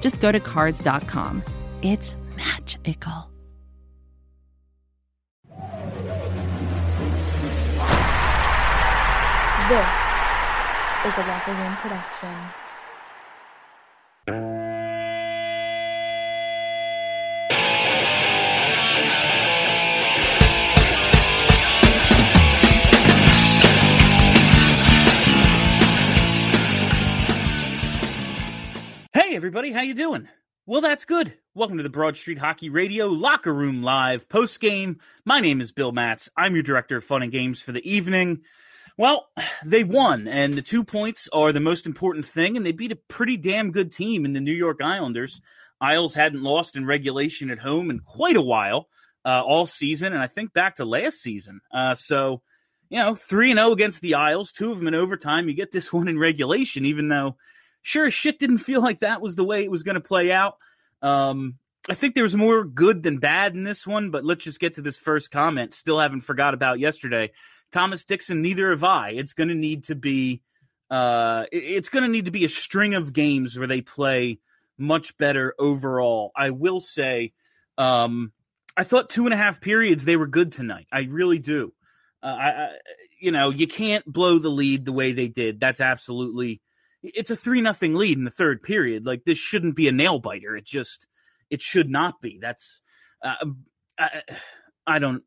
just go to cars.com. It's magical. This is a Locker Room production. Everybody, how you doing? Well, that's good. Welcome to the Broad Street Hockey Radio Locker Room Live post game. My name is Bill Matz. I'm your director of fun and games for the evening. Well, they won, and the two points are the most important thing, and they beat a pretty damn good team in the New York Islanders. Isles hadn't lost in regulation at home in quite a while, uh, all season, and I think back to last season. Uh, so, you know, 3 0 against the Isles, two of them in overtime. You get this one in regulation, even though sure shit didn't feel like that was the way it was going to play out. Um, I think there was more good than bad in this one, but let's just get to this first comment. Still haven't forgot about yesterday. Thomas Dixon, neither have I. It's going to need to be, uh, it's going to need to be a string of games where they play much better overall. I will say, um, I thought two and a half periods they were good tonight. I really do. Uh, I, I, you know, you can't blow the lead the way they did. That's absolutely it's a three nothing lead in the third period. Like this shouldn't be a nail biter. It just it should not be. That's uh, I, I don't.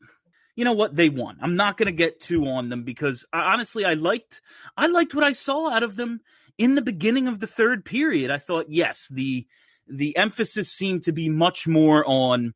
You know what? They won. I'm not going to get too on them because honestly, I liked I liked what I saw out of them in the beginning of the third period. I thought yes, the the emphasis seemed to be much more on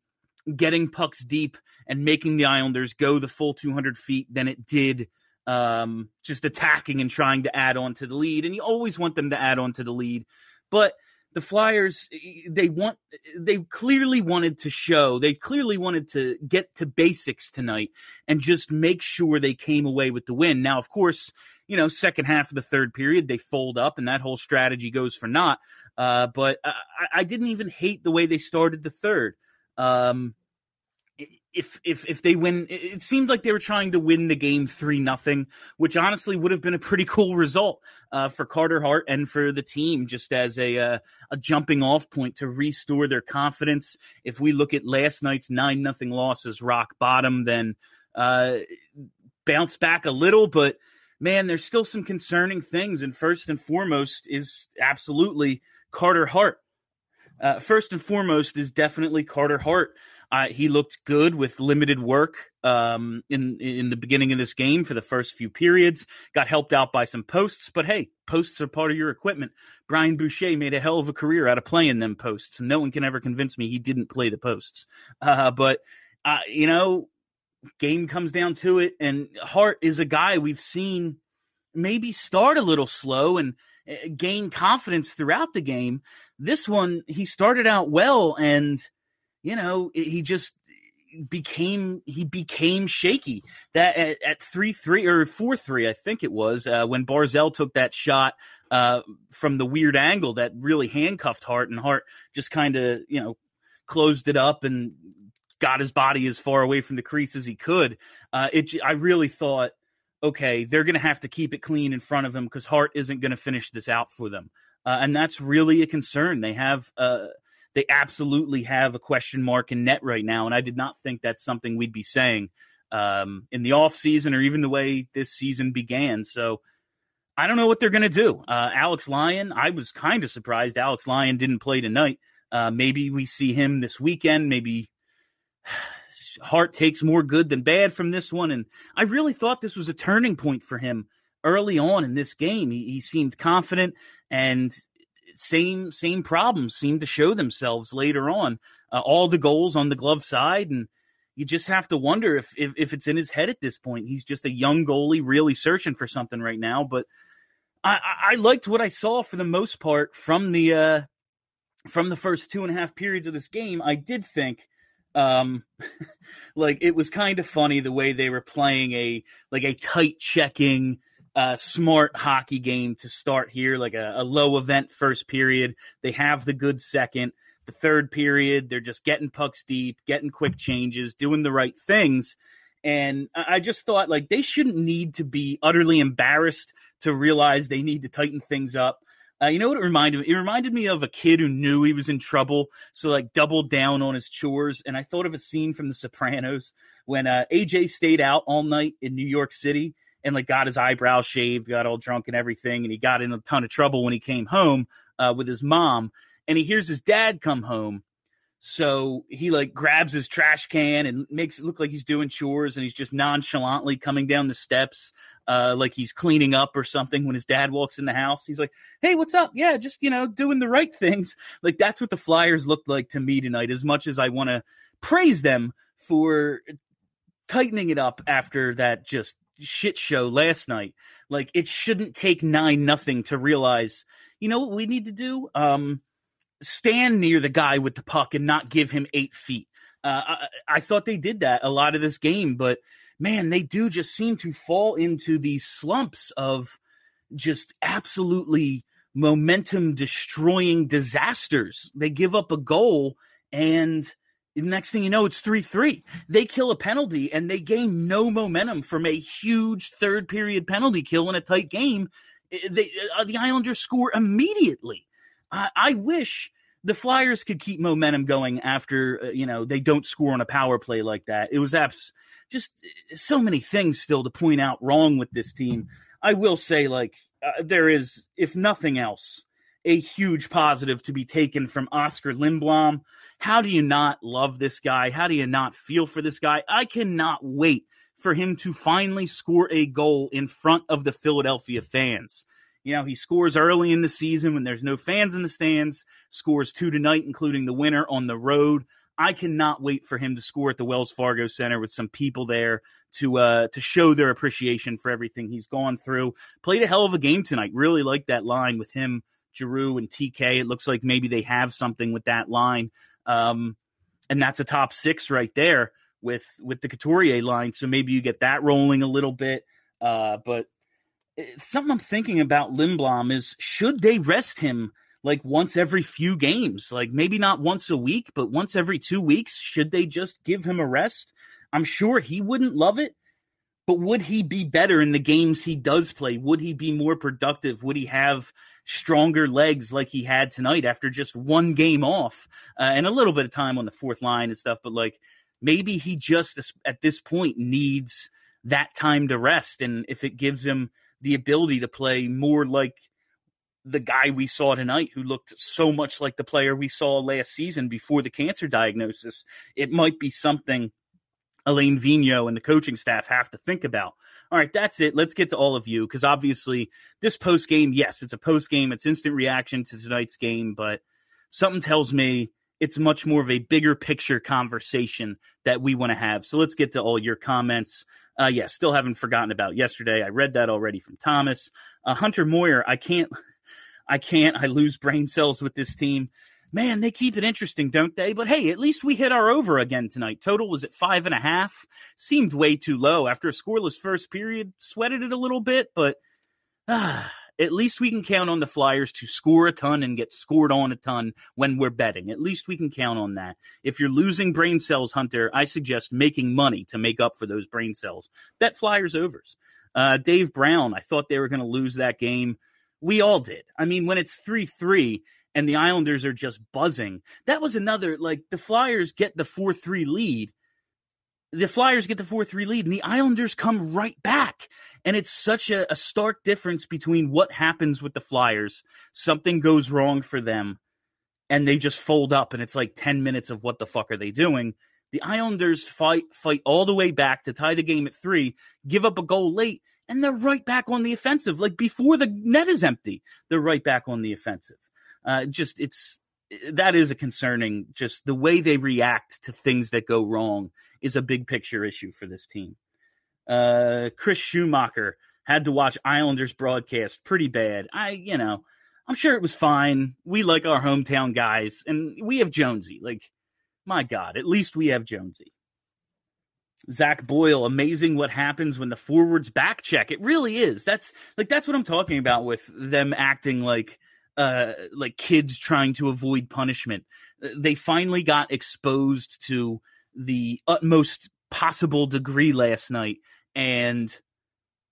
getting pucks deep and making the Islanders go the full 200 feet than it did um, just attacking and trying to add on to the lead. And you always want them to add on to the lead. But the Flyers, they want, they clearly wanted to show, they clearly wanted to get to basics tonight and just make sure they came away with the win. Now, of course, you know, second half of the third period, they fold up and that whole strategy goes for naught. Uh, but I, I, didn't even hate the way they started the third. Um, if if if they win it seemed like they were trying to win the game 3 nothing which honestly would have been a pretty cool result uh, for Carter Hart and for the team just as a uh, a jumping off point to restore their confidence. If we look at last night's 9 nothing loss as rock bottom then uh, bounce back a little but man there's still some concerning things. And first and foremost is absolutely Carter Hart. Uh, first and foremost is definitely Carter Hart uh, he looked good with limited work um, in in the beginning of this game for the first few periods. Got helped out by some posts, but hey, posts are part of your equipment. Brian Boucher made a hell of a career out of playing them posts. No one can ever convince me he didn't play the posts. Uh, but uh, you know, game comes down to it, and Hart is a guy we've seen maybe start a little slow and uh, gain confidence throughout the game. This one, he started out well and you know, he just became he became shaky that at, at three three or four three I think it was uh, when Barzal took that shot uh, from the weird angle that really handcuffed Hart and Hart just kind of you know closed it up and got his body as far away from the crease as he could. Uh, it I really thought, okay, they're going to have to keep it clean in front of him because Hart isn't going to finish this out for them, uh, and that's really a concern. They have. They absolutely have a question mark in net right now, and I did not think that's something we'd be saying um, in the off season or even the way this season began. So I don't know what they're going to do. Uh, Alex Lyon, I was kind of surprised Alex Lyon didn't play tonight. Uh, maybe we see him this weekend. Maybe Hart takes more good than bad from this one. And I really thought this was a turning point for him early on in this game. He, he seemed confident and same same problems seem to show themselves later on. Uh, all the goals on the glove side and you just have to wonder if, if, if it's in his head at this point. He's just a young goalie, really searching for something right now. But I, I liked what I saw for the most part from the uh, from the first two and a half periods of this game. I did think um like it was kind of funny the way they were playing a like a tight checking uh smart hockey game to start here like a, a low event first period they have the good second the third period, they're just getting pucks deep, getting quick changes, doing the right things. And I just thought like they shouldn't need to be utterly embarrassed to realize they need to tighten things up. Uh, you know what it reminded me? It reminded me of a kid who knew he was in trouble, so like doubled down on his chores. And I thought of a scene from The Sopranos when uh, AJ stayed out all night in New York City and like got his eyebrows shaved, got all drunk and everything, and he got in a ton of trouble when he came home uh, with his mom and he hears his dad come home. So he like grabs his trash can and makes it look like he's doing chores and he's just nonchalantly coming down the steps uh, like he's cleaning up or something when his dad walks in the house. He's like, Hey, what's up? Yeah, just, you know, doing the right things. Like that's what the Flyers looked like to me tonight, as much as I want to praise them for tightening it up after that just shit show last night. Like it shouldn't take nine nothing to realize, you know what we need to do? Um, stand near the guy with the puck and not give him eight feet. Uh, I, I, thought they did that a lot of this game, but man, they do just seem to fall into these slumps of just absolutely momentum destroying disasters. They give up a goal and next thing you know, it's 3 3. They kill a penalty and they gain no momentum from a huge third period penalty kill in a tight game. They, uh, the Islanders score immediately. I, I wish the Flyers could keep momentum going after uh, you know they don't score on a power play like that. It was abs- just uh, so many things still to point out wrong with this team. I will say, like uh, there is, if nothing else, a huge positive to be taken from Oskar Lindblom. How do you not love this guy? How do you not feel for this guy? I cannot wait for him to finally score a goal in front of the Philadelphia fans. You know, he scores early in the season when there's no fans in the stands, scores two tonight, including the winner on the road. I cannot wait for him to score at the Wells Fargo Center with some people there to uh, to show their appreciation for everything he's gone through. Played a hell of a game tonight. Really like that line with him, Giroux, and TK. It looks like maybe they have something with that line, um, and that's a top six right there with with the Couturier line. So maybe you get that rolling a little bit. Uh, but something I'm thinking about Lindblom is should they rest him like once every few games? Like maybe not once a week, but once every two weeks? Should they just give him a rest? I'm sure he wouldn't love it, but would he be better in the games he does play? Would he be more productive? Would he have stronger legs like he had tonight after just one game off uh, and a little bit of time on the fourth line and stuff? But like maybe he just at this point needs that time to rest. And if it gives him the ability to play more like the guy we saw tonight who looked so much like the player we saw last season before the cancer diagnosis. It might be something Alain Vigneault and the coaching staff have to think about. All right, that's it. Let's get to all of you because obviously this post game, yes, it's a post game, it's instant reaction to tonight's game, but something tells me it's much more of a bigger picture conversation that we want to have. So let's get to all your comments. Uh, yeah, still haven't forgotten about yesterday. I read that already from Thomas. Uh, Hunter Moyer, I can't, I can't, I lose brain cells with this team. Man, they keep it interesting, don't they? But hey, at least we hit our over again tonight. Total was at five and a half. Seemed way too low after a scoreless first period. Sweated it a little bit, but ah, At least we can count on the Flyers to score a ton and get scored on a ton when we're betting. At least we can count on that. If you're losing brain cells, Hunter, I suggest making money to make up for those brain cells. Bet Flyers overs. Uh, Dave Brown, I thought they were going to lose that game. We all did. I mean, when it's 3 3 and the Islanders are just buzzing, that was another, like, the Flyers get the 4 3 lead the Flyers get the 4 3 lead, and the Islanders come right back. And it's such a, a, stark difference between what happens with the Flyers. Something goes wrong for them, and they just fold up, and it's like 10 minutes of what the fuck are they doing? The Islanders fight fight all the way back to tie the game at three, give up a goal late, and they're right back on the offensive. Like before the net is empty, they're right back on the offensive. Uh, just it's that is a concerning. Just the way they react to things that go wrong is a big picture issue for this team. Uh, Chris Schumacher had to watch Islanders broadcast pretty bad. I, you know, I'm sure it was fine. We like our hometown guys, and we have Jonesy. Like, my God, at least we have Jonesy. Zach Boyle, amazing what happens when the forwards back check. It really is. That's like that's what I'm talking about with them acting like uh, like kids trying to avoid punishment. They finally got exposed to the utmost possible degree last night, and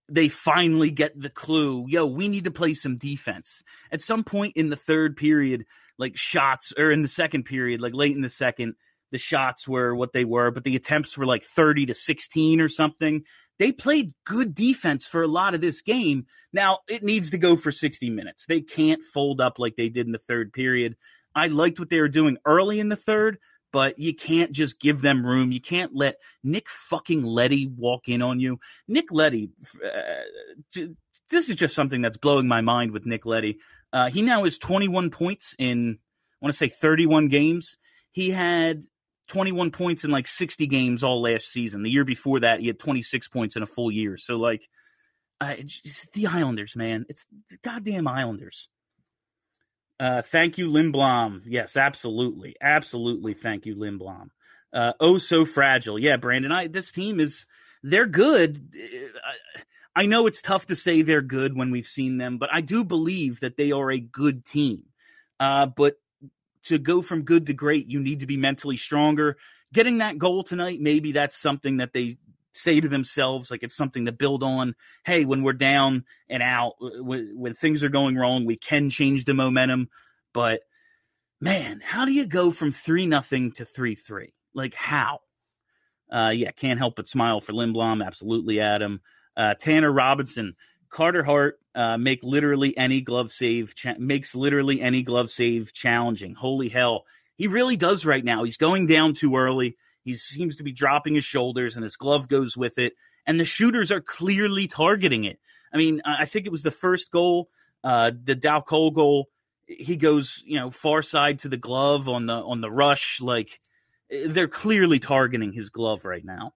they finally get the clue. Yo, we need to play some defense. At some point in the third period, like shots, or in the second period, like late in the second, the shots were what they were, but the attempts were like 30 to 16 or something they played good defense for a lot of this game. Now, it needs to go for 60 minutes. They can't fold up like they did in the third period. I liked what they were doing early in the third, but you can't just give them room. You can't let Nick fucking Leddy walk in on you. Nick Leddy, uh, this is just something that's blowing my mind with Nick Leddy. Uh, he now has 21 points in, I want to say 31 games. He had 21 points in like 60 games all last season. The year before that, he had 26 points in a full year. So, like, uh, it's the Islanders, man. It's the goddamn Islanders. Uh, thank you, Lindblom. Yes, absolutely. Absolutely. Thank you, Lindblom. Uh, oh, so fragile. Yeah, Brandon, I, this team is, they're good. I know it's tough to say they're good when we've seen them, but I do believe that they are a good team. Uh, but to go from good to great, you need to be mentally stronger. Getting that goal tonight, maybe that's something that they say to themselves, like it's something to build on. Hey, when we're down and out, when, when things are going wrong, we can change the momentum. But man, how do you go from three nothing to three three? Like how? Uh, yeah, can't help but smile for Lindblom. Absolutely, Adam. Uh, Tanner Robinson Carter Hart uh, make literally any glove save cha- makes literally any glove save challenging. Holy hell, he really does right now. He's going down too early. He seems to be dropping his shoulders, and his glove goes with it. And the shooters are clearly targeting it. I mean, I think it was the first goal, uh, the Dal Colle goal. He goes, you know, far side to the glove on the on the rush. Like they're clearly targeting his glove right now.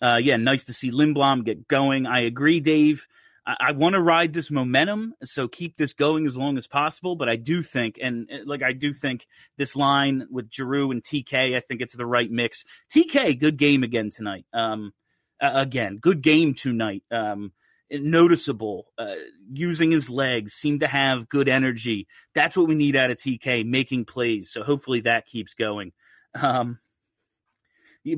Uh, yeah, nice to see Lindblom get going. I agree, Dave. I, I want to ride this momentum, so keep this going as long as possible. But I do think, and uh, like I do think, this line with Giroux and TK, I think it's the right mix. TK, good game again tonight. Um, uh, again, good game tonight. Um, noticeable, uh, using his legs, seemed to have good energy. That's what we need out of TK, making plays. So hopefully that keeps going. Um,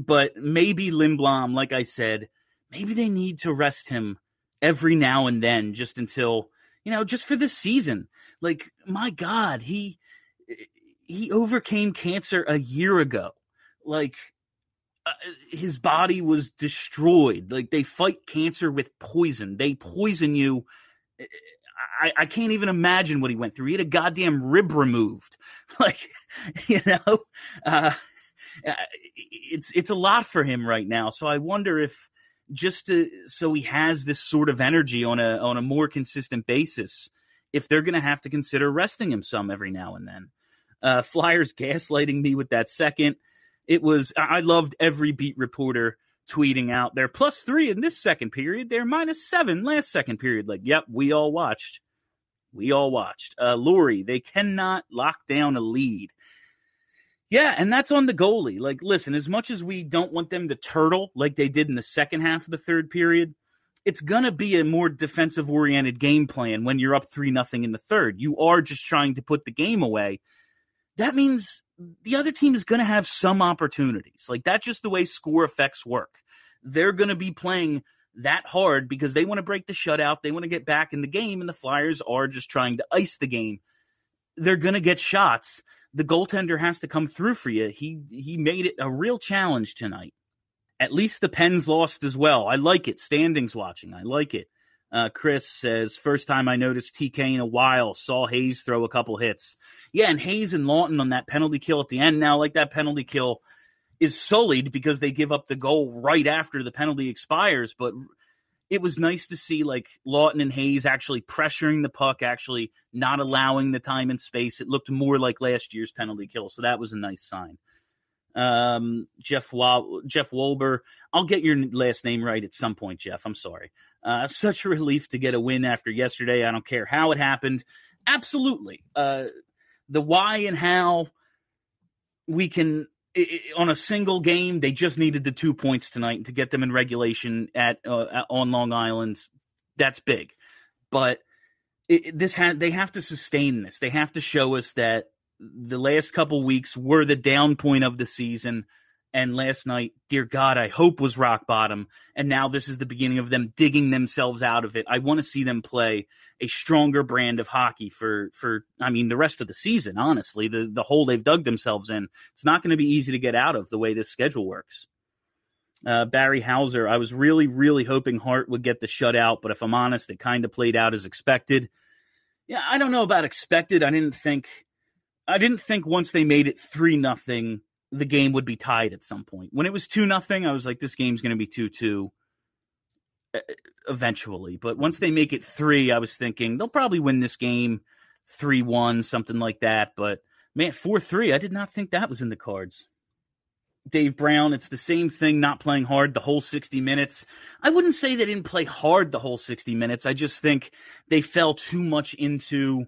but maybe Lindblom, like I said, maybe they need to rest him every now and then just until you know just for this season. Like my god he he overcame cancer a year ago. Like uh, his body was destroyed. Like they fight cancer with poison. They poison you. I, I can't even imagine what he went through. He had a goddamn rib removed. Like you know uh, uh, it's it's a lot for him right now. So i wonder if just to, so he has this sort of energy on a on a more consistent basis if they're going to have to consider resting him some every now and then. Uh, Flyers gaslighting me with that second. It was I loved every beat reporter tweeting out they're plus three in this second period. They're minus seven last second period. Like, yep, we all watched. We all watched. Uh, Lori, they cannot lock down a lead. Yeah, and that's on the goalie. Like, listen, as much as we don't want them to turtle like they did in the second half of the third period, it's to be a more defensive oriented game plan when you're up 3 nothing in the third. You are just trying to put the game away. That means the other team is to have some opportunities. Like that's just the way score effects work. They're to be playing that hard because they want to break the shutout. They want to get back in the game, and the Flyers are just trying to ice the game. They're to get shots. The goaltender has to come through for you. He he made it a real challenge tonight. At least the Pens lost as well. I like it. Standings watching. I like it. Uh, Chris says, first time I noticed TK in a while, saw Hayes throw a couple hits. Yeah, and Hayes and Lawton on that penalty kill at the end. Now, like that penalty kill is sullied because they give up the goal right after the penalty expires. But it was nice to see like Lawton and Hayes actually pressuring the puck, actually not allowing the time and space. It looked more like last year's penalty kill. So that was a nice sign. Um, Jeff Wa- Jeff Wolber. I'll get your last name right at some point, Jeff. I'm sorry. Uh, such a relief to get a win after yesterday. I don't care how it happened. Absolutely. Uh, the why and how we can on a single game. They just needed the two points tonight to get them in regulation at uh, on Long Island. That's big, but it, this had they have to sustain this. They have to show us that the last couple weeks were the down point of the season. And last night, dear God, I hope was rock bottom. And now this is the beginning of them digging themselves out of it. I want to see them play a stronger brand of hockey for, for I mean, the rest of the season, honestly, the, the hole they've dug themselves in. It's not going to be easy to get out of the way this schedule works. Uh, Barry Hauser, I was really, really hoping Hart would get the shutout, but if I'm honest, it kind of played out as expected. Yeah, I don't know about expected. I didn't think I didn't think once they made it three nothing, the game would be tied at some point. When it was two nothing, I was like, this game's going to be two two eventually. But once they make it three, I was thinking they'll probably win this game three one, something like that. But man, four three, I did not think that was in the cards. Dave Brown, it's the same thing, not playing hard the whole 60 minutes. I wouldn't say they didn't play hard the whole 60 minutes. I just think they fell too much into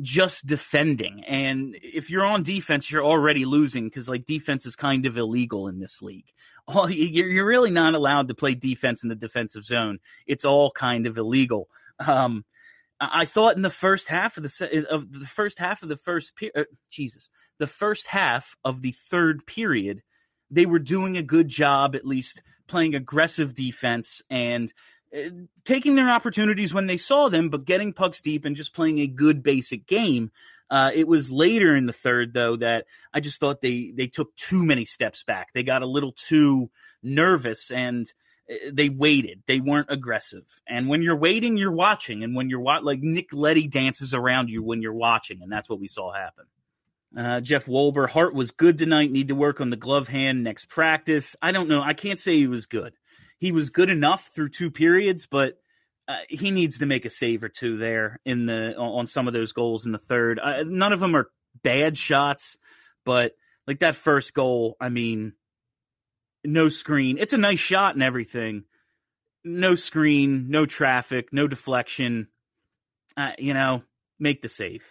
just defending. And if you're on defense, you're already losing because like defense is kind of illegal in this league. All, you're really not allowed to play defense in the defensive zone. It's all kind of illegal. Um, I thought in the first half of the of the first half of the first period, uh, Jesus, the first half of the third period, they were doing a good job, at least playing aggressive defense and taking their opportunities when they saw them, but getting pucks deep and just playing a good basic game. Uh, it was later in the third, though, that I just thought they they took too many steps back. They got a little too nervous and uh, they waited. They weren't aggressive. And when you're waiting, you're watching. And when you're wa- like Nick Leddy dances around you when you're watching, and that's what we saw happen. Uh, Jeff Wolber, Hart was good tonight. Need to work on the glove hand next practice. I don't know. I can't say he was good he was good enough through two periods, but uh, he needs to make a save or two there in the on some of those goals in the third. Uh, none of them are bad shots, but like that first goal, I mean, no screen. It's a nice shot and everything. No screen, no traffic, no deflection. Uh, you know, make the save.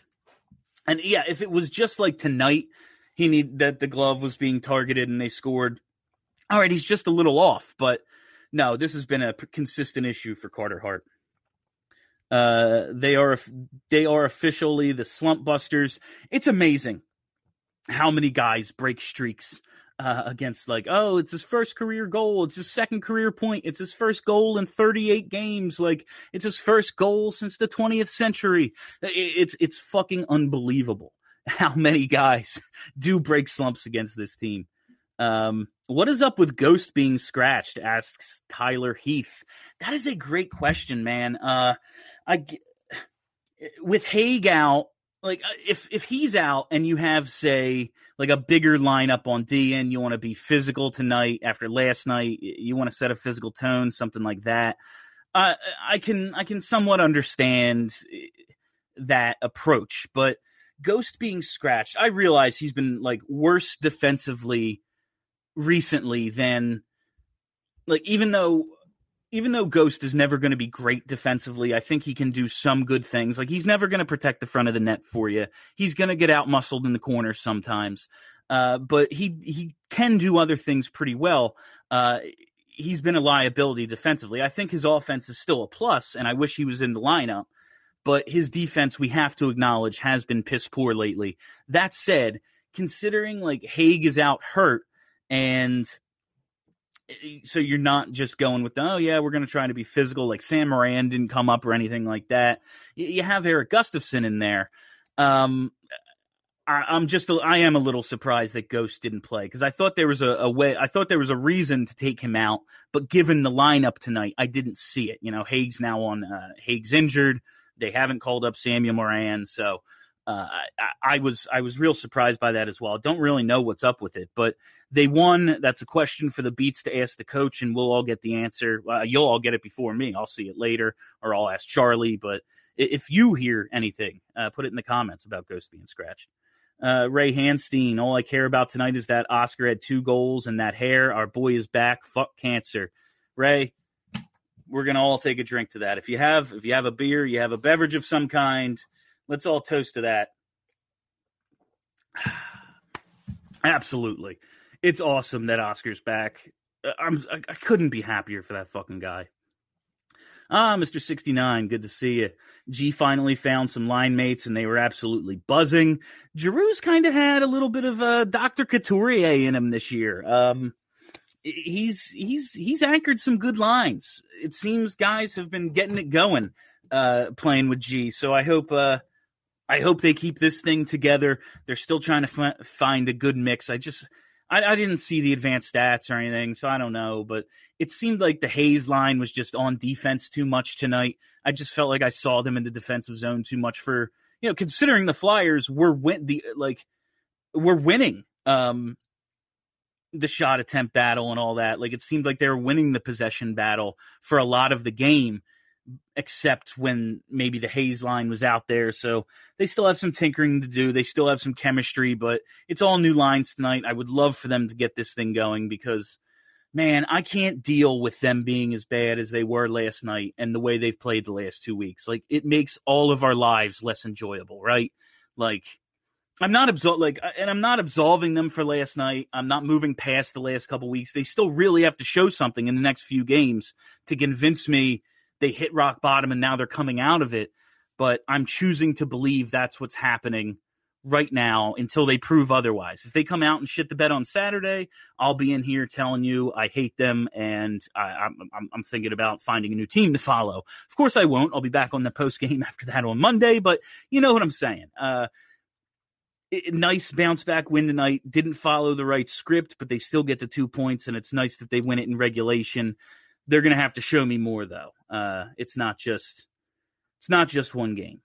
And yeah, if it was just like tonight, he need that the glove was being targeted and they scored. All right, he's just a little off, but no, this has been a consistent issue for Carter Hart. Uh, they are they are officially the slump busters. It's amazing how many guys break streaks uh, against like oh it's his first career goal it's his second career point it's his first goal in 38 games like it's his first goal since the 20th century it's it's fucking unbelievable how many guys do break slumps against this team um, what is up with Ghost being scratched? Asks Tyler Heath. That is a great question, man. Uh, I with Hague out, like uh, if if he's out and you have say like a bigger lineup on D and you want to be physical tonight after last night, you want to set a physical tone, something like that. Uh, I can I can somewhat understand eh, that approach, but Ghost being scratched, I realize he's been like worse defensively recently than like even though even though Ghost is never going to be great defensively, I think he can do some good things. Like he's never going to protect the front of the net for you. He's going to get out muscled in the corners sometimes. Uh, but he he can do other things pretty well. Uh, he's been a liability defensively. I think his offense is still a plus, and I wish he was in the lineup. But his defense, we have to acknowledge, has been piss poor lately. That said, considering like Hague is out hurt, and eh, so you're not just going with oh yeah we're going to try to be physical like Sam Morin didn't come up or anything like that. You have Erik Gustafsson in there. Um, I, am just I am a little surprised that Ghost didn't play because I thought there was a, a, way I thought there was a reason to take him out, but given the lineup tonight, I didn't see it. You know, Hague's now on uh, Hague's injured. They haven't called up Samuel Morin so uh, I, I, was I was real surprised by that as well. Don't really know what's up with it, but they won. That's a question for the beats to ask the coach, and we'll all get the answer. Uh, you'll all get it before me. I'll see it later, or I'll ask Charlie. But if you hear anything, uh, put it in the comments about Ghost being scratched. Uh, Ray Hanstein, all I care about tonight is that Oskar had two goals and that hair. Our boy is back. Fuck cancer. Ray, we're gonna all take a drink to that. If you have if you have a beer, you have a beverage of some kind, let's all toast to that. Absolutely. It's awesome that Oskar's back. Uh, I'm I couldn't be happier for that fucking guy. Ah, Mr. 69, good to see you. G finally found some line mates and they were absolutely buzzing. Giroux's kind of had a little bit of uh, Dr. Couturier in him this year. Um, he's he's he's anchored some good lines. It seems guys have been getting it going uh, playing with G. So I hope uh, I hope they keep this thing together. They're still trying to f- find a good mix. I just I, I, didn't see the advanced stats or anything, so I don't know. But it seemed like the Hayes line was just on defense too much tonight. I just felt like I saw them in the defensive zone too much for you know considering the Flyers were win the like were winning um the shot attempt battle and all that. Like it seemed like they were winning the possession battle for a lot of the game except when maybe the Hayes line was out there. So they still have some tinkering to do. They still have some chemistry, but it's all new lines tonight. I would love for them to get this thing going because, man, I can't deal with them being as bad as they were last night and the way they've played the last two weeks. Like it makes all of our lives less enjoyable, right? Like I'm not absol- like, uh, and I'm not absolving them for last night. I'm not moving past the last couple weeks. They still really have to show something in the next few games to convince me they hit rock bottom and now they're coming out of it. But I'm choosing to believe that's what's happening right now until they prove otherwise. If they come out and shit the bed on Saturday, I'll be in here telling you I hate them and I, am thinking about finding a new team to follow. Of course, I won't. I'll be back on the post game after that on Monday, but you know what I'm saying. Uh, nice bounce back win tonight. Didn't follow the right script, but they still get the two points, and it's nice that they win it in regulation. They're going to have to show me more though. Uh, it's not just it's not just one game.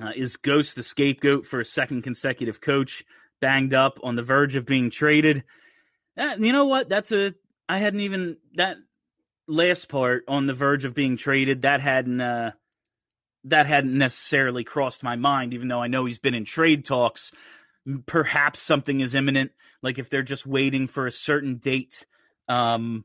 Uh, is Ghost the scapegoat for a second consecutive coach banged up on the verge of being traded? Uh, you know what? That's a I hadn't even that last part on the verge of being traded. That hadn't uh, that hadn't necessarily crossed my mind, even though I know he's been in trade talks. Perhaps something is imminent, like if they're just waiting for a certain date. Um,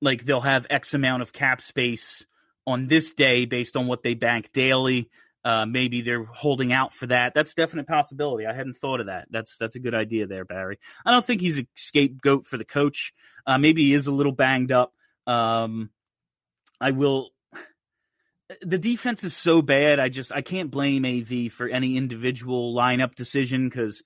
like they'll have X amount of cap space on this day based on what they bank daily. Uh, maybe they're holding out for that. That's definite possibility. I hadn't thought of that. That's that's a good idea there, Barry. I don't think he's a scapegoat for the coach. Uh, maybe he is a little banged up. Um, I will. The defense is so bad. I just I can't blame AV for any individual lineup decision because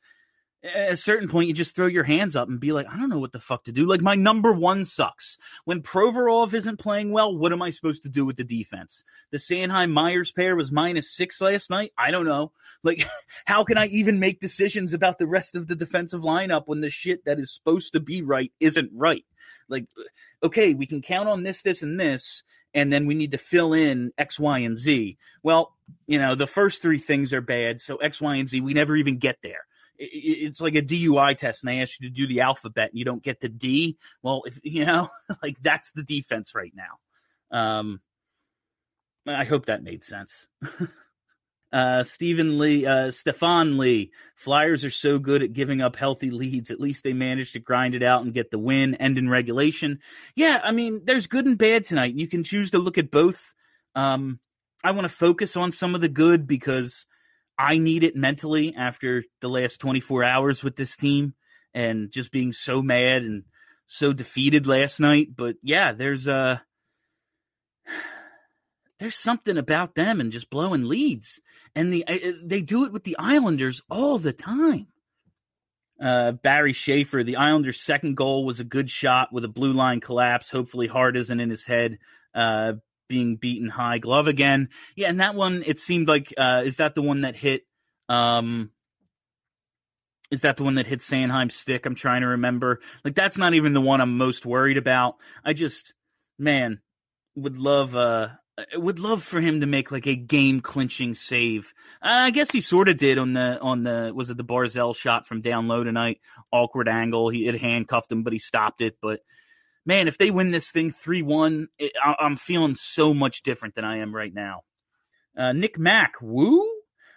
at a certain point, you just throw your hands up and be like, I don't know what the fuck to do. Like, my number one sucks. When Provorov isn't playing well, what am I supposed to do with the defense? The Sanheim Myers pair was minus six last night. I don't know. Like, how can I even make decisions about the rest of the defensive lineup when the shit that is supposed to be right isn't right? Like, uh, okay, we can count on this, this, and this, and then we need to fill in X, Y, and Z. Well, you know, the first three things are bad. So X, Y, and Z, we never even get there it's like a DUI test and they ask you to do the alphabet and you don't get to D. Well, if you know, like that's the defense right now. Um, I hope that made sense. uh, Stephen Lee, uh, Stefan Lee, Flyers are so good at giving up healthy leads. At least they managed to grind it out and get the win, end in regulation. Yeah, I mean, there's good and bad tonight. You can choose to look at both. Um, I want to focus on some of the good because I need it mentally after the last 24 hours with this team and just being so mad and so defeated last night. But yeah, there's uh there's something about them and just blowing leads, and the uh, they do it with the Islanders all the time. Uh, Barry Schaefer, the Islanders' second goal was a good shot with a blue line collapse. Hopefully, Hart isn't in his head. Uh, being beaten high glove again. Yeah, and that one it seemed like uh, is that the one that hit um is that the one that hit Sanheim's stick? I'm trying to remember. Like that's not even the one I'm most worried about. I just man would love uh would love for him to make like a game clinching save. Uh, I guess he sort of did on the on the was it the Barzal shot from down low tonight? Awkward angle. He had handcuffed him, but he stopped it. But man, if they win this thing three one, I'm feeling so much different than I am right now. Uh, Nick Mack, woo.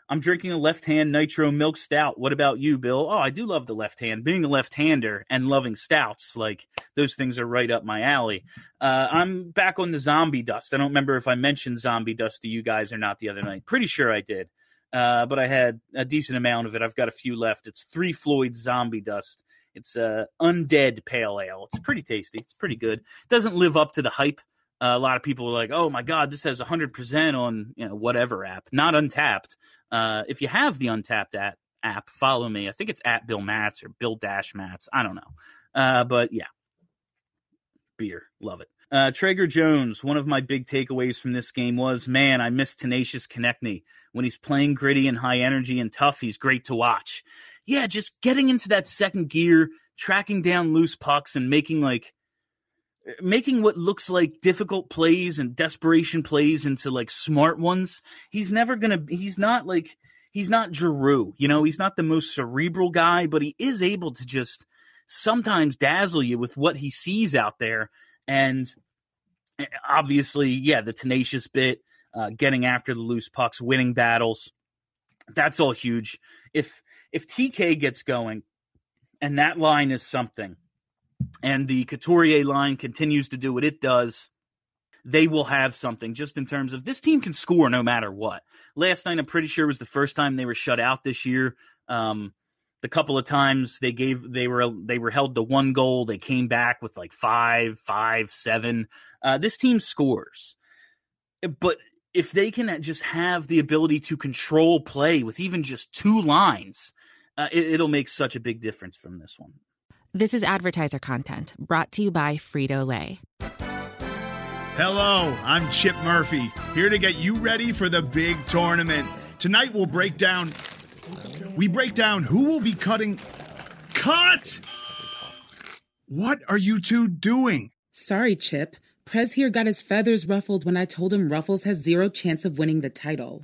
I'm drinking a left hand nitro milk stout. What about you, Bill? Oh, I do love the left hand. Being a left hander and loving stouts, like those things are right up my alley. Uh, I'm back on the zombie dust. I don't remember if I mentioned zombie dust to you guys or not the other night. Pretty sure I did. Uh, but I had a decent amount of it. I've got a few left. It's Three Floyd Zombie Dust. It's a undead pale ale. It's pretty tasty. It's pretty good. It doesn't live up to the hype. Uh, a lot of people are like, "Oh my god, this has 100% on you know, whatever app, not Untappd." Uh, if you have the Untappd app, app, follow me. I think it's at Bill Mats or Bill Dash Mats. I don't know. Uh, but yeah, beer, love it. Uh, Traeger Jones, one of my big takeaways from this game was, man, I miss Tenacious Konecny. When he's playing gritty and high energy and tough, he's great to watch. Yeah, just getting into that second gear, tracking down loose pucks and making like making what looks like difficult plays and desperation plays into like smart ones. He's never gonna. He's not like he's not Giroux. You know, he's not the most cerebral guy, but he is able to just sometimes dazzle you with what he sees out there. And eh, obviously, yeah, the tenacious bit, uh, getting after the loose pucks, winning battles. That's all huge. If if TK gets going, and that line is something and the Couturier line continues to do what it does, they will have something just in terms of this team can score no matter what. Last night, I'm pretty sure was the first time they were shut out this year. Um, the couple of times they gave they were they were held to one goal, they came back with like five, five, seven. Uh, this team scores, but if they can just have the ability to control play with even just two lines, uh, it, will make such a big difference from this one. This is advertiser content brought to you by Frito Lay. Hello, I'm Chip Murphy, here to get you ready for the big tournament. Tonight we'll break down. We break down who will be cutting. Cut! What are you two doing? Sorry, Chip. Prez here got his feathers ruffled when I told him Ruffles has zero chance of winning the title.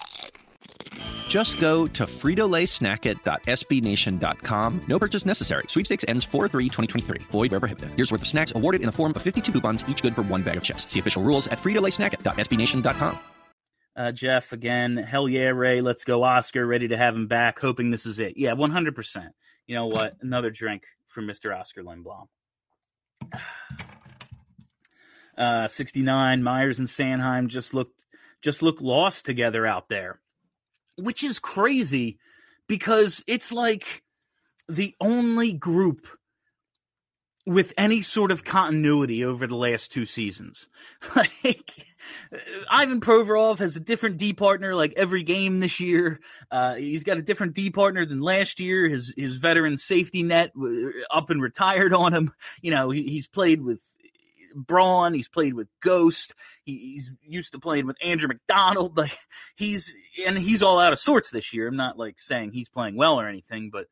Just go to fritolaysnacket.sbnation.com. No purchase necessary. Sweepstakes ends 4-3-2023. Void where prohibited. Here's worth of snacks awarded in the form of 52 coupons, each good for one bag of chips. See official rules at fritolaysnacket.sbnation.com. Uh, Jeff, again, hell yeah, Ray. Let's go, Oskar. Ready to have him back. Hoping this is it. Yeah, 100%. You know what? Another drink for Mr. Oskar Lindblom. Uh, 69, Myers and Sanheim just looked just look lost together out there which is crazy because it's like the only group with any sort of continuity over the last two seasons. like Ivan Provorov has a different D partner like every game this year. Uh, he's got a different D partner than last year. His his veteran safety net up and retired on him. You know, he, he's played with Braun. He's played with Ghost. He, he's used to playing with Andrew McDonald. Like he's and he's all out of sorts this year. I'm not like saying he's playing well or anything, but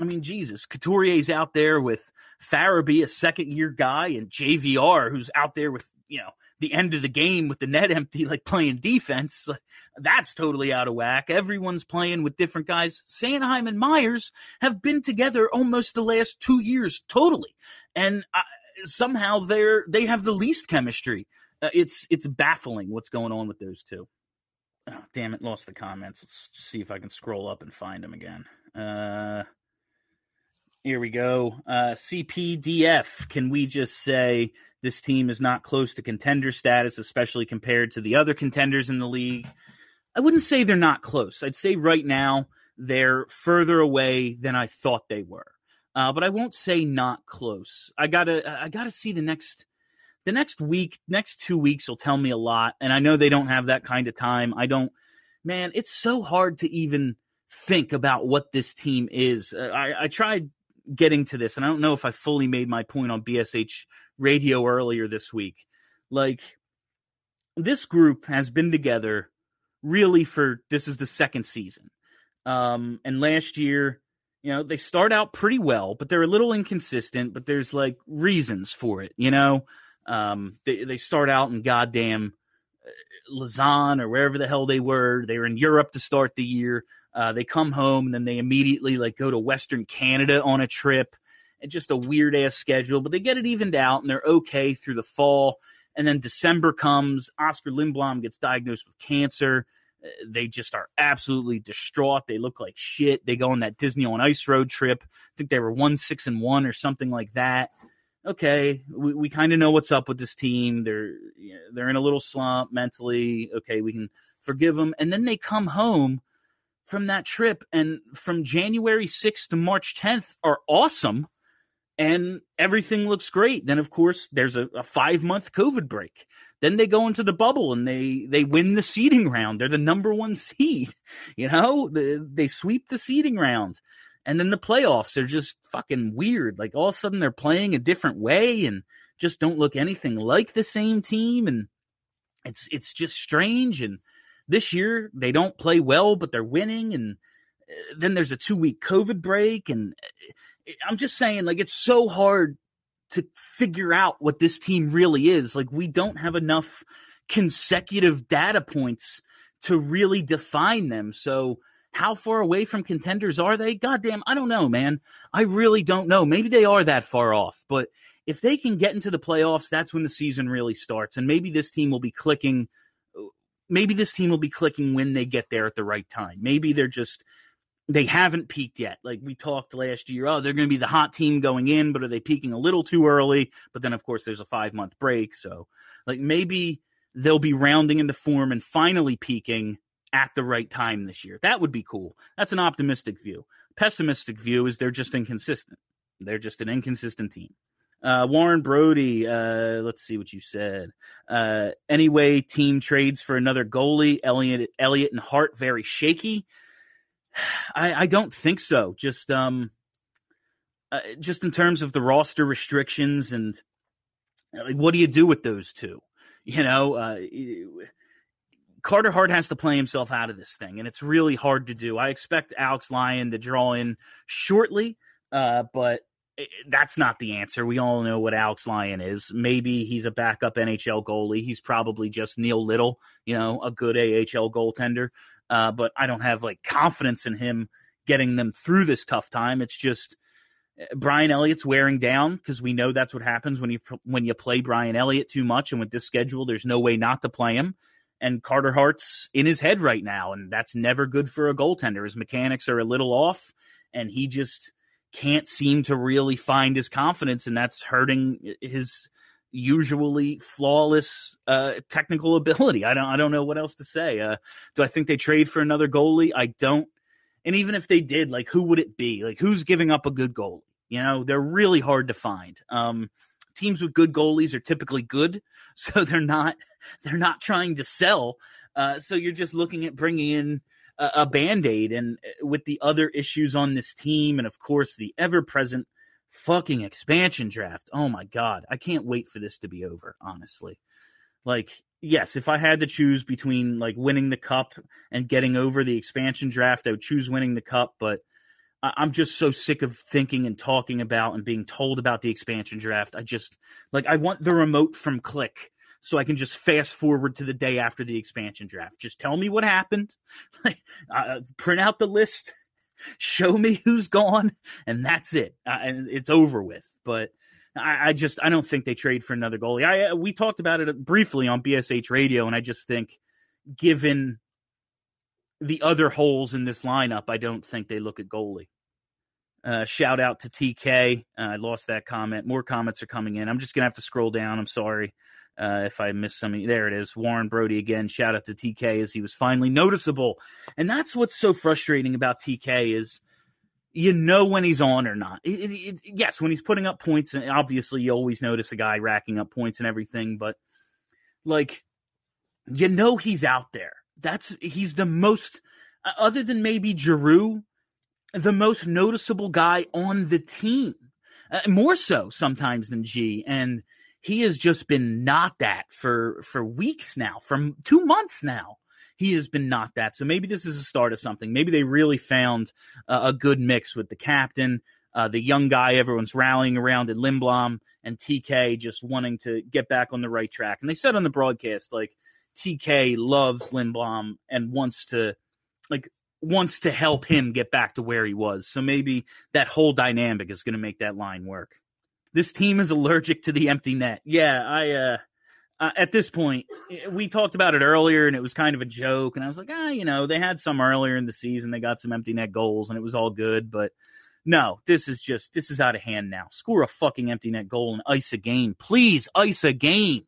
I mean, Jesus, Couturier's out there with Farabee, a second year guy, and JVR, who's out there with you know, the end of the game with the net empty, like playing defense. That's totally out of whack. Everyone's playing with different guys. Sanheim and Myers have been together almost the last two years, totally, and uh, somehow they're they have the least chemistry. Uh, it's it's baffling what's going on with those two. Oh, damn it, lost the comments. Let's see if I can scroll up and find them again. Uh, here we go. Uh, CPDF. Can we just say this team is not close to contender status, especially compared to the other contenders in the league? I wouldn't say they're not close. I'd say right now they're further away than I thought they were. Uh, but I won't say not close. I gotta I gotta see the next the next week, next two weeks will tell me a lot. And I know they don't have that kind of time. I don't, man, it's so hard to even think about what this team is. Uh, I, I tried getting to this, and I don't know if I fully made my point on BSH radio earlier this week. Like, this group has been together really for this is the second season. Um, and last year, you know, they start out pretty well, but they're a little inconsistent, but there's like reasons for it, you know. Um, they, they start out in goddamn uh, Lausanne or wherever the hell they were. They were in Europe to start the year. Uh, they come home and then they immediately like go to Western Canada on a trip. And just a weird ass schedule, but they get it evened out and they're okay through the fall. And then December comes. Oskar Lindblom gets diagnosed with cancer. They just are absolutely distraught. They look like shit. They go on that Disney on Ice road trip. I think they were one six and one or something like that okay, we, we kind of know what's up with this team. They're they're in a little slump mentally. Okay, we can forgive them. And then they come home from that trip, and from January 6th to March 10th are awesome, and everything looks great. Then of course there's a, a five month COVID break. Then they go into the bubble and they they win the seeding round. They're the number one seed. You know, they, they sweep the seeding round. And then the playoffs are just fucking weird. Like all of a sudden they're playing a different way and just don't look anything like the same team. And it's it's just strange. And this year they don't play well, but they're winning. And uh, then there's a two week COVID break. And uh, I'm just saying, like, it's so hard to figure out what this team really is. Like, we don't have enough consecutive data points to really define them. So how far away from contenders are they? Goddamn, I don't know, man. I really don't know. Maybe they are that far off, but if they can get into the playoffs, that's when the season really starts. And maybe this team will be clicking. Maybe this team will be clicking when they get there at the right time. Maybe they're just they haven't peaked yet. Like we talked last year, oh, they're going to be the hot team going in, but are they peaking a little too early? But then, of course, there's a five month break. So, like, maybe they'll be rounding into form and finally peaking at the right time this year. That would be cool. That's an optimistic view. Pessimistic view is they're just inconsistent. They're just an inconsistent team. Uh, Warren Brody, uh, let's see what you said. Uh, anyway, team trades for another goalie. Elliot, Elliott and Hart very shaky. I, I don't think so. Just um, uh, just in terms of the roster restrictions and like, what do you do with those two? You know, uh, Carter Hart has to play himself out of this thing, and it's really hard to do. I expect Alex Lyon to draw in shortly, uh, but that's not the answer. We all know what Alex Lyon is. Maybe he's a backup NHL goalie. He's probably just Neil Little, you know, a good AHL goaltender. Uh, but I don't have like confidence in him getting them through this tough time. It's just uh, Brian Elliott's wearing down because we know that's what happens when you when you play Brian Elliott too much, and with this schedule, there's no way not to play him and Carter Hart's in his head right now, and that's never good for a goaltender. His mechanics are a little off, and he just can't seem to really find his confidence, and that's hurting his usually flawless uh, technical ability. I don't I don't know what else to say. Uh, do I think they trade for another goalie? I don't. And even if they did, like who would it be? Like who's giving up a good goalie? You know, they're really hard to find. Um, teams with good goalies are typically good, so they're not they're not trying to sell. Uh, so you're just looking at bringing in a, a band aid, and uh, with the other issues on this team, and of course the ever present fucking expansion draft. Oh my god, I can't wait for this to be over. Honestly, like yes, if I had to choose between like winning the cup and getting over the expansion draft, I would choose winning the cup, but I'm just so sick of thinking and talking about and being told about the expansion draft. I just like I want the remote from Click so I can just fast forward to the day after the expansion draft. Just tell me what happened, uh, print out the list, show me who's gone, and that's it. Uh, and it's over with. But I, I, just I don't think they trade for another goalie. I uh, we talked about it briefly on BSH Radio, and I just think given the other holes in this lineup, I don't think they look at goalie. Uh, shout out to TK. Uh, I lost that comment. More comments are coming in. I'm just gonna have to scroll down. I'm sorry uh, if I missed something. There it is. Warren Brody again. Shout out to TK as he was finally noticeable. And that's what's so frustrating about TK is you know when he's on or not. It, it, it, yes, when he's putting up points, and obviously you always notice a guy racking up points and everything, but like you know he's out there. That's he's the most other than maybe Giroux, the most noticeable guy on the team. Uh, more so sometimes than G and he has just been not that for for weeks now, from 2 months now he has been not that. So maybe this is a start of something. Maybe they really found uh, a good mix with the captain, uh, the young guy everyone's rallying around at Lindblom, and TK just wanting to get back on the right track. And they said on the broadcast, like, TK loves Lindblom and wants to, like, wants to help him get back to where he was. So maybe that whole dynamic is going to make that line work. This team is allergic to the empty net. Yeah, I uh uh, at this point, we talked about it earlier, and it was kind of a joke. And I was like, ah, you know, they had some earlier in the season. They got some empty net goals, and it was all good. But no, this is just this is out of hand now. Score a fucking empty net goal and ice a game, please. Ice a game.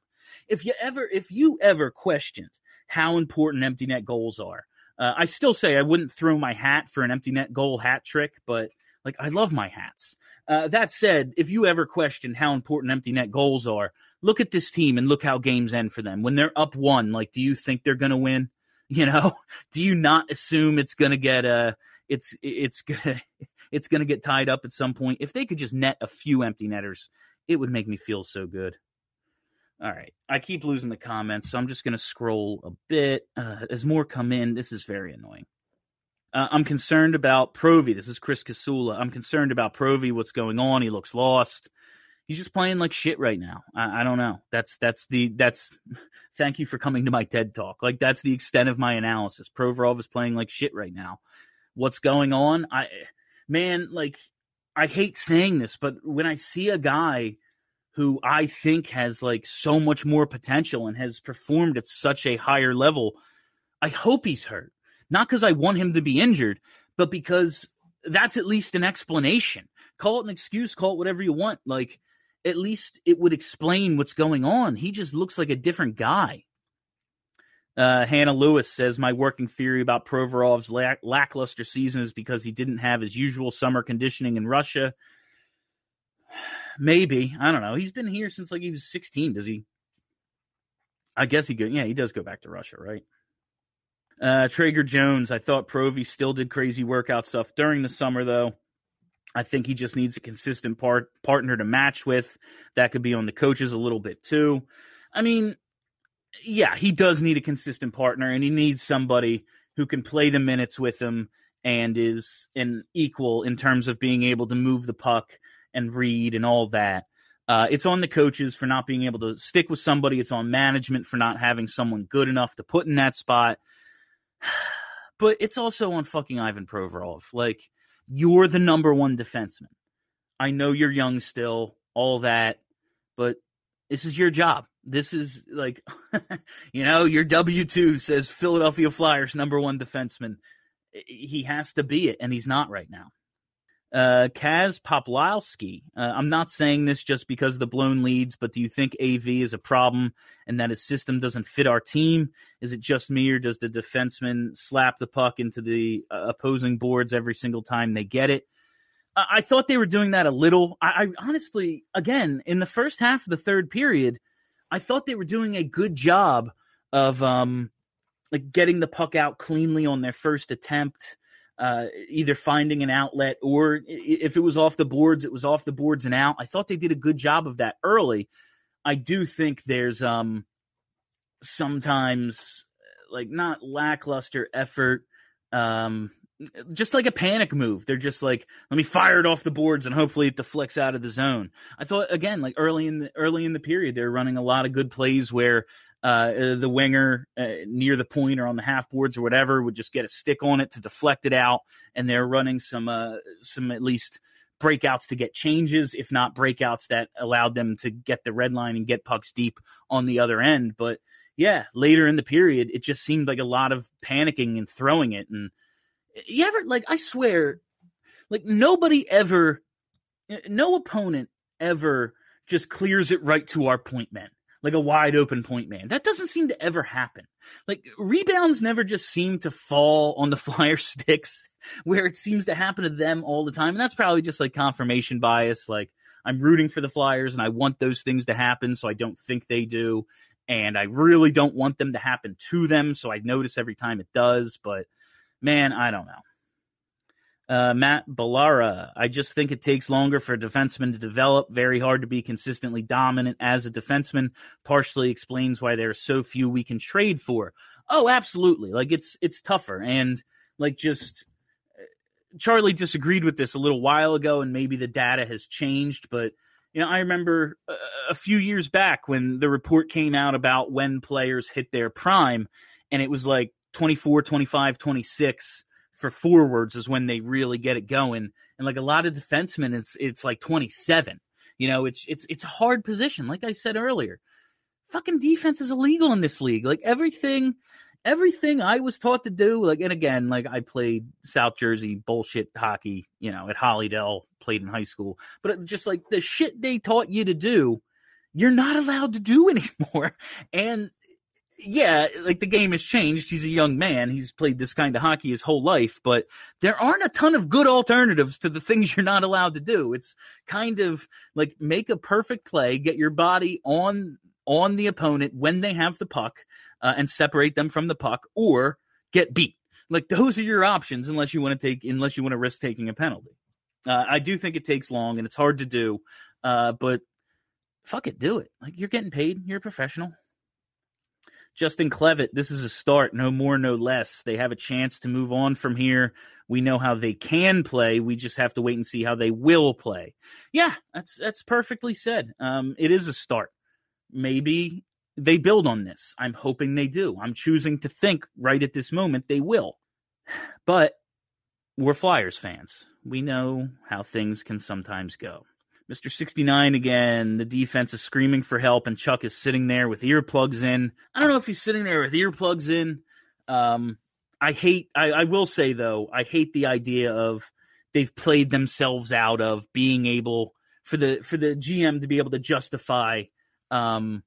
If you ever, if you ever questioned how important empty net goals are, uh, I still say I wouldn't throw my hat for an empty net goal hat trick, but like I love my hats. Uh, that said, if you ever question how important empty net goals are, look at this team and look how games end for them. When they're up one, like, do you think they're going to win? You know, do you not assume it's going to get uh it's it's gonna it's going to get tied up at some point? If they could just net a few empty netters, it would make me feel so good. All right, I keep losing the comments, so I'm just going to scroll a bit uh, as more come in. This is very annoying. Uh, I'm concerned about Provy. This is Chris Kasula. I'm concerned about Provy. What's going on? He looks lost he's just playing like shit right now. I, I, don't know. That's that's the that's. Thank you for coming to my TED talk. Like that's the extent of my analysis. Provorov is playing like shit right now. What's going on? I man, like I hate saying this, but when I see a guy who I think has like so much more potential and has performed at such a higher level, I hope he's hurt. Not because I want him to be injured, but because that's at least an explanation. Call it an excuse, call it whatever you want. Like at least it would explain what's going on. He just looks like a different guy. Uh, Hannah Lewis says my working theory about Provorov's lack- lackluster season is because he didn't have his usual summer conditioning in Russia. Maybe I don't know. He's been here since like he was 16. Does he? I guess he go. Yeah, he does go back to Russia, right? Uh, Traeger Jones. I thought Provy still did crazy workout stuff during the summer, though. I think he just needs a consistent part partner to match with. That could be on the coaches a little bit too. I mean, yeah, he does need a consistent partner, and he needs somebody who can play the minutes with him and is an equal in terms of being able to move the puck and read and all that. Uh, it's on the coaches for not being able to stick with somebody. It's on management for not having someone good enough to put in that spot. But it's also on fucking Ivan Provorov. Like, you're the number one defenseman. I know you're young still, all that, but this is your job. This is like, you know, your W 2 says Philadelphia Flyers number one defenseman. He has to be it, and he's not right now. Uh, Kaz Poplowski. Uh, I'm not saying this just because the blown leads, but do you think AV is a problem and that his system doesn't fit our team? Is it just me, or does the defenseman slap the puck into the uh, opposing boards every single time they get it? I, I thought they were doing that a little. I, I honestly, again, in the first half of the third period, I thought they were doing a good job of um, like getting the puck out cleanly on their first attempt uh, either finding an outlet or if it was off the boards, it was off the boards and out. I thought they did a good job of that early. I do think there's um sometimes like not lackluster effort, um, just like a panic move. They're just like, let me fire it off the boards and hopefully it deflects out of the zone. I thought again, like early in the early in the period, they're running a lot of good plays where uh, the winger uh, near the point or on the half boards or whatever would just get a stick on it to deflect it out, and they're running some uh, some at least breakouts to get changes, if not breakouts that allowed them to get the red line and get pucks deep on the other end. But yeah, later in the period, it just seemed like a lot of panicking and throwing it. And you ever like I swear, like nobody ever, no opponent ever just clears it right to our point men like a wide open point man. That doesn't seem to ever happen. Like rebounds never just seem to fall on the flyer sticks where it seems to happen to them all the time. And that's probably just like confirmation bias. Like I'm rooting for the Flyers and I want those things to happen, so I don't think they do. And I really don't want them to happen to them, so I notice every time it does. But man, I don't know. Uh, Matt Ballara, I just think it takes longer for a defenseman to develop. Very hard to be consistently dominant as a defenseman. Partially explains why there are so few we can trade for. Oh, absolutely. Like it's it's tougher and like just Charlie disagreed with this a little while ago, and maybe the data has changed. But you know, I remember a, a few years back when the report came out about when players hit their prime, and it was like 24, 25, 26 for forwards is when they really get it going. And like a lot of defensemen, it's it's like 27. You know, it's it's it's a hard position. Like I said earlier, fucking defense is illegal in this league. Like everything, everything I was taught to do. Like and again, like I played South Jersey bullshit hockey. You know, at Hollydell, played in high school. But just like the shit they taught you to do, you're not allowed to do anymore. And yeah, like the game has changed. He's a young man. He's played this kind of hockey his whole life, but there aren't a ton of good alternatives to the things you're not allowed to do. It's kind of like make a perfect play, get your body on on the opponent when they have the puck, uh, and separate them from the puck, or get beat. Like those are your options, unless you want to take, unless you want to risk taking a penalty. Uh, I do think it takes long and it's hard to do, uh, but fuck it, do it. Like you're getting paid, you're a professional. Justin Clevitt, this is a start, no more, no less. They have a chance to move on from here. We know how they can play. We just have to wait and see how they will play. Yeah, that's that's perfectly said. Um, it is a start. Maybe they build on this. I'm hoping they do. I'm choosing to think right at this moment they will. But we're Flyers fans. We know how things can sometimes go. Mr. 69 again. The defense is screaming for help, and Chuck is sitting there with earplugs in. I don't know if he's sitting there with earplugs in. Um, I hate, I, I will say though, I hate the idea of they've played themselves out of being able for the for the GM to be able to justify um,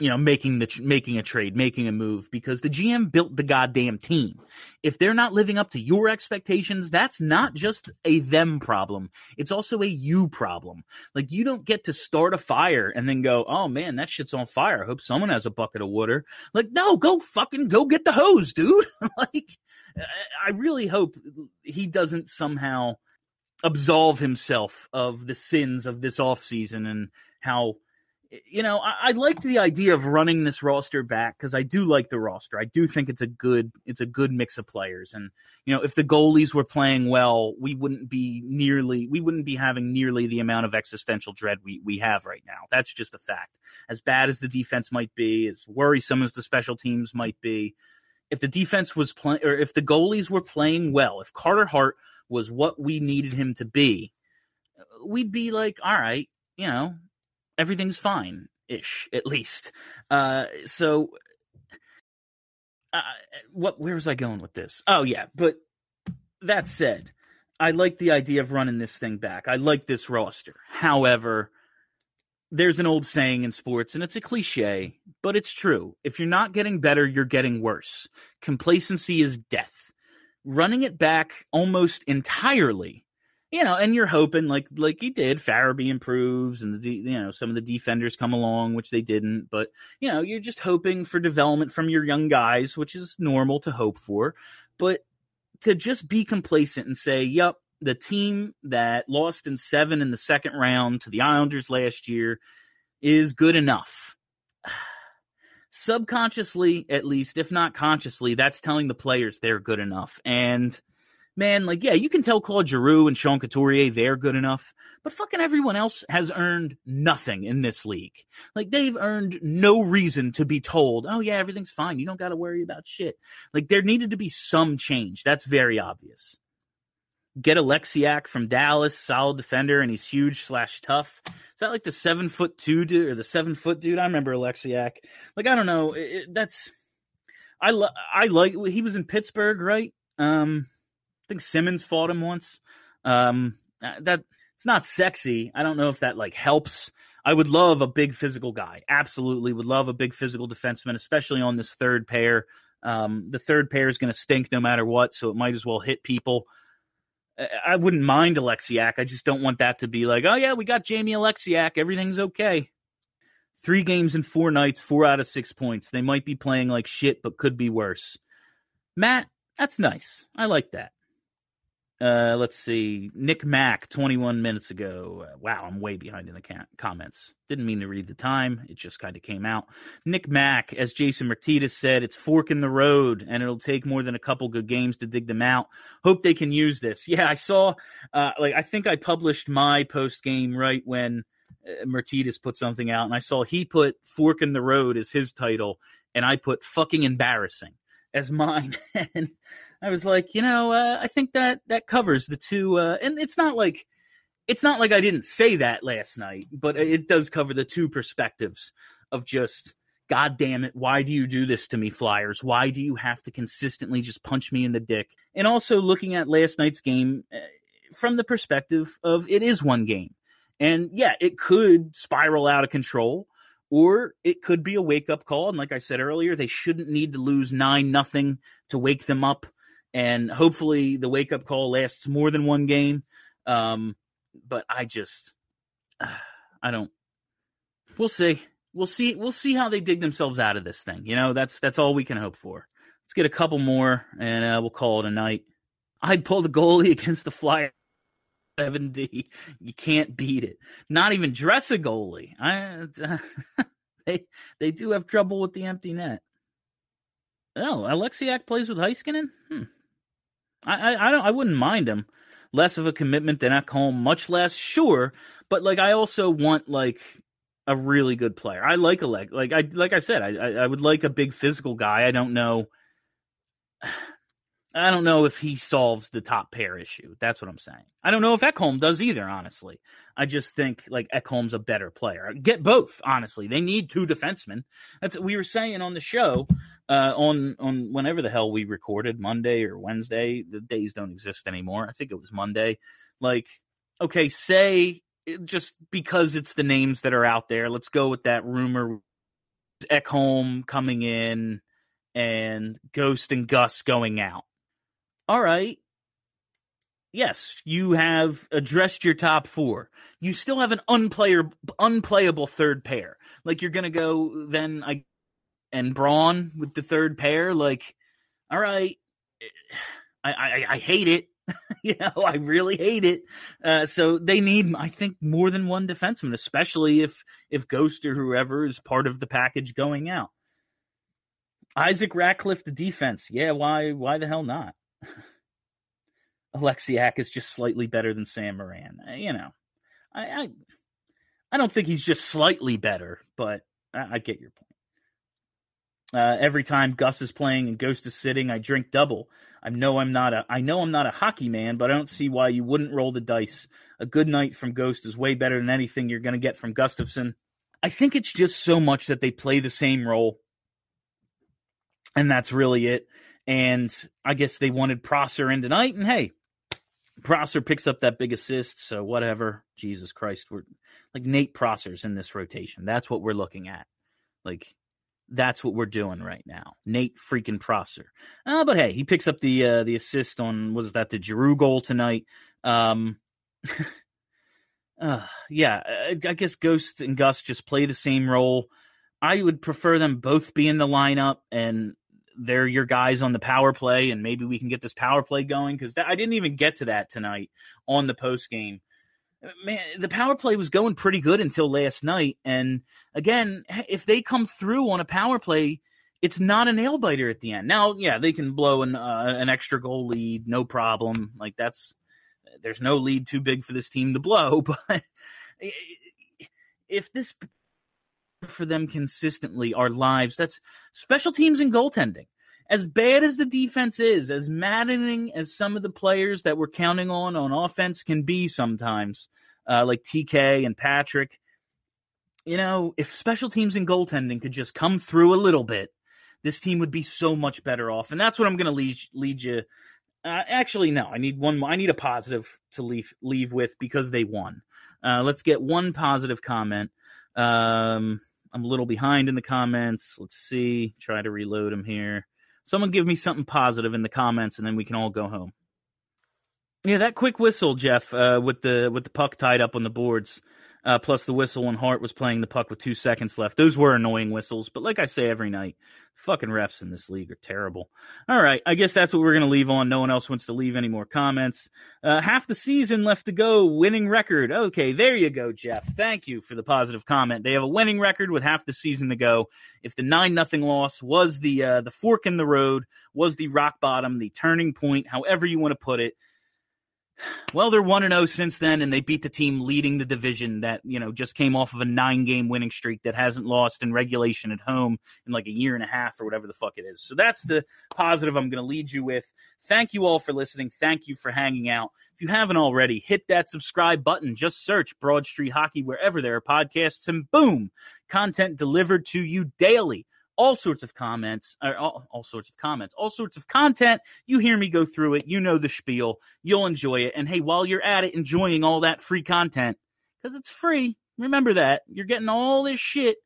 you know making the making a trade making a move because the gm built the goddamn team. If they're not living up to your expectations that's not just a them problem. It's also a you problem. Like you don't get to start a fire and then go oh man that shit's on fire. I hope someone has a bucket of water. Like no go fucking go get the hose dude. Like i really hope he doesn't somehow absolve himself of the sins of this offseason and how you know, I, I like the idea of running this roster back because I do like the roster. I do think it's a good it's a good mix of players. And you know, if the goalies were playing well, we wouldn't be nearly we wouldn't be having nearly the amount of existential dread we we have right now. That's just a fact. As bad as the defense might be, as worrisome as the special teams might be, if the defense was playing or if the goalies were playing well, if Carter Hart was what we needed him to be, we'd be like, all right, you know, everything's fine ish at least. Uh, so, uh, what? Where was I going with this? Oh yeah, but that said, I like the idea of running this thing back. I like this roster. However, there's an old saying in sports, and it's a cliche, but it's true. If you're not getting better, you're getting worse. Complacency is death. Running it back almost entirely you know, and you're hoping like like he did, Farabee improves, and the you know some of the defenders come along, which they didn't. But you know, you're just hoping for development from your young guys, which is normal to hope for. But to just be complacent and say, "Yep, the team that lost in seven in the second round to the Islanders last year is good enough." Subconsciously, at least, if not consciously, that's telling the players they're good enough, and man, like, yeah, you can tell Claude Giroux and Sean Couturier they're good enough, but fucking everyone else has earned nothing in this league. Like, they've earned no reason to be told, oh, yeah, everything's fine. You don't got to worry about shit. Like, there needed to be some change. That's very obvious. Get Oleksiak from Dallas, solid defender, and he's huge slash tough. Is that like the seven foot two dude or the seven foot dude? I remember Oleksiak. Like, I don't know. It, it, that's. I, lo- I like he was in Pittsburgh, right? Um, think Simmons fought him once. Um, that it's not sexy. I don't know if that like helps. I would love a big physical guy. Absolutely would love a big physical defenseman, especially on this third pair. Um, the third pair is going to stink no matter what, so it might as well hit people. I wouldn't mind Oleksiak. I just don't want that to be like, oh yeah, we got Jamie Oleksiak. Everything's okay. Three games in four nights, four out of six points. They might be playing like shit, but could be worse. Matt, that's nice. I like that. Uh, let's see. Nick Mack, 21 minutes ago. Uh, wow, I'm way behind in the ca- comments. Didn't mean to read the time. It just kind of came out. Nick Mack, as Jason Martinez said, it's fork in the road, and it'll take more than a couple good games to dig them out. Hope they can use this. Yeah, I saw. Uh, like, I think I published my post game right when uh, Martinez put something out, and I saw he put fork in the road as his title, and I put fucking embarrassing as mine. and I was like, you know, uh, I think that that covers the two. Uh, and it's not like it's not like I didn't say that last night, but it does cover the two perspectives of just. God damn it, why do you do this to me, Flyers? Why do you have to consistently just punch me in the dick? And also looking at last night's game uh, from the perspective of it is one game. And yeah, it could spiral out of control or it could be a wake up call. And like I said earlier, they shouldn't need to lose nine nothing to wake them up. And hopefully, the wake up call lasts more than one game. Um, but I just, I don't. We'll see. We'll see. We'll see how they dig themselves out of this thing. You know, that's that's all we can hope for. Let's get a couple more, and uh, we'll call it a night. I'd pull the goalie against the Flyer 7D. You can't beat it. Not even dress a goalie. I, uh, they they do have trouble with the empty net. Oh, Oleksiak plays with Heiskanen. Hmm. I, I I don't I wouldn't mind him. Less of a commitment than Ekholm, much less sure. But like I also want like a really good player. I like a leg like I like I said I, I I would like a big physical guy. I don't know. I don't know if he solves the top pair issue. That's what I'm saying. I don't know if Ekholm does either, honestly. I just think like Ekholm's a better player. Get both, honestly. They need two defensemen. That's what we were saying on the show, uh, on on whenever the hell we recorded, Monday or Wednesday. The days don't exist anymore. I think it was Monday. Like, okay, say just because it's the names that are out there, let's go with that rumor. Ekholm coming in and Ghost and Gus going out all right, yes, you have addressed your top four. You still have an unplayer, unplayable third pair. Like you're gonna go then I and Braun with the third pair. Like, all right, I I, I hate it. you know, I really hate it. Uh, so they need, I think, more than one defenseman, especially if if Ghost or whoever is part of the package going out. Isaac Ratcliffe, the defense. Yeah, why why the hell not? Oleksiak is just slightly better than Sam Morin. Uh, you know, I, I, I don't think he's just slightly better, but I, I get your point. Uh, every time Gus is playing and Ghost is sitting, I drink double. I know I'm not a I know I'm not a hockey man, but I don't see why you wouldn't roll the dice. A good night from Ghost is way better than anything you're going to get from Gustafsson. I think it's just so much that they play the same role, and that's really it. And I guess they wanted Prosser in tonight, and hey, Prosser picks up that big assist, so whatever. Jesus Christ, we're like Nate Prosser's in this rotation. That's what we're looking at. Like that's what we're doing right now. Nate freaking Prosser. Uh, but hey, he picks up the uh, the assist on was that the Giroux goal tonight. Um, uh, yeah, I, I guess Ghost and Gus just play the same role. I would prefer them both be in the lineup and they're your guys on the power play, and maybe we can get this power play going because I didn't even get to that tonight on the post game. Man, the power play was going pretty good until last night, and again, if they come through on a power play it's not a nail biter at the end. Now, yeah, they can blow an uh, an extra goal lead, no problem. Like that's there's no lead too big for this team to blow, but if this for them consistently our lives, that's special teams and goaltending. As bad as the defense is, as maddening as some of the players that we're counting on on offense can be sometimes, uh, like TK and Patrick, you know, if special teams and goaltending could just come through a little bit, this team would be so much better off. And that's what I'm going to lead lead you. Uh, actually, no, I need one. I need a positive to leave leave with because they won. Uh, let's get one positive comment. Um, I'm a little behind in the comments. Let's see. Try to reload them here. Someone give me something positive in the comments, and then we can all go home. Yeah, that quick whistle, Jeff, uh, with the with the puck tied up on the boards uh, plus the whistle when Hart was playing the puck with two seconds left. Those were annoying whistles, but like I say every night, fucking refs in this league are terrible. All right, I guess that's what we're going to leave on. No one else wants to leave any more comments. Uh, half the season left to go, winning record. Okay, there you go, Jeff. Thank you for the positive comment. They have a winning record with half the season to go. If the nine nothing loss was the uh, the fork in the road, was the rock bottom, the turning point, however you want to put it well, they're 1 and 0 since then, and they beat the team leading the division that, you know, just came off of a nine game winning streak that hasn't lost in regulation at home in like a year and a half or whatever the fuck it is. So that's the positive I'm going to lead you with. Thank you all for listening. Thank you for hanging out. If you haven't already, hit that subscribe button. Just search Broad Street Hockey wherever there are podcasts, and boom, content delivered to you daily all sorts of comments, all, all sorts of comments, all sorts of content. You hear me go through it. You know the spiel. You'll enjoy it. And hey, while you're at it, enjoying all that free content, because it's free. Remember that. You're getting all this shit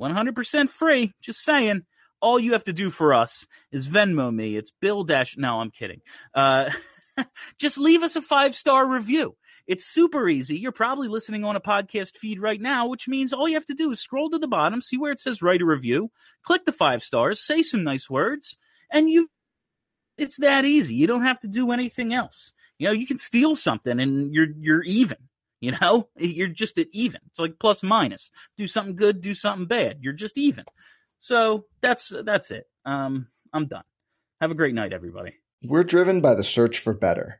100% free. Just saying. All you have to do for us is Venmo me. It's Bill Dash. No, I'm kidding. Uh, just leave us a five star review. It's super easy. You're probably listening on a podcast feed right now, which means all you have to do is scroll to the bottom, see where it says write a review, click the five stars, say some nice words, and you it's that easy. You don't have to do anything else. You know, you can steal something and you're you're even. You know, you're just at even. It's like plus minus. Do something good, do something bad. You're just even. So that's that's it. Um, I'm done. Have a great night, everybody. We're driven by the search for better.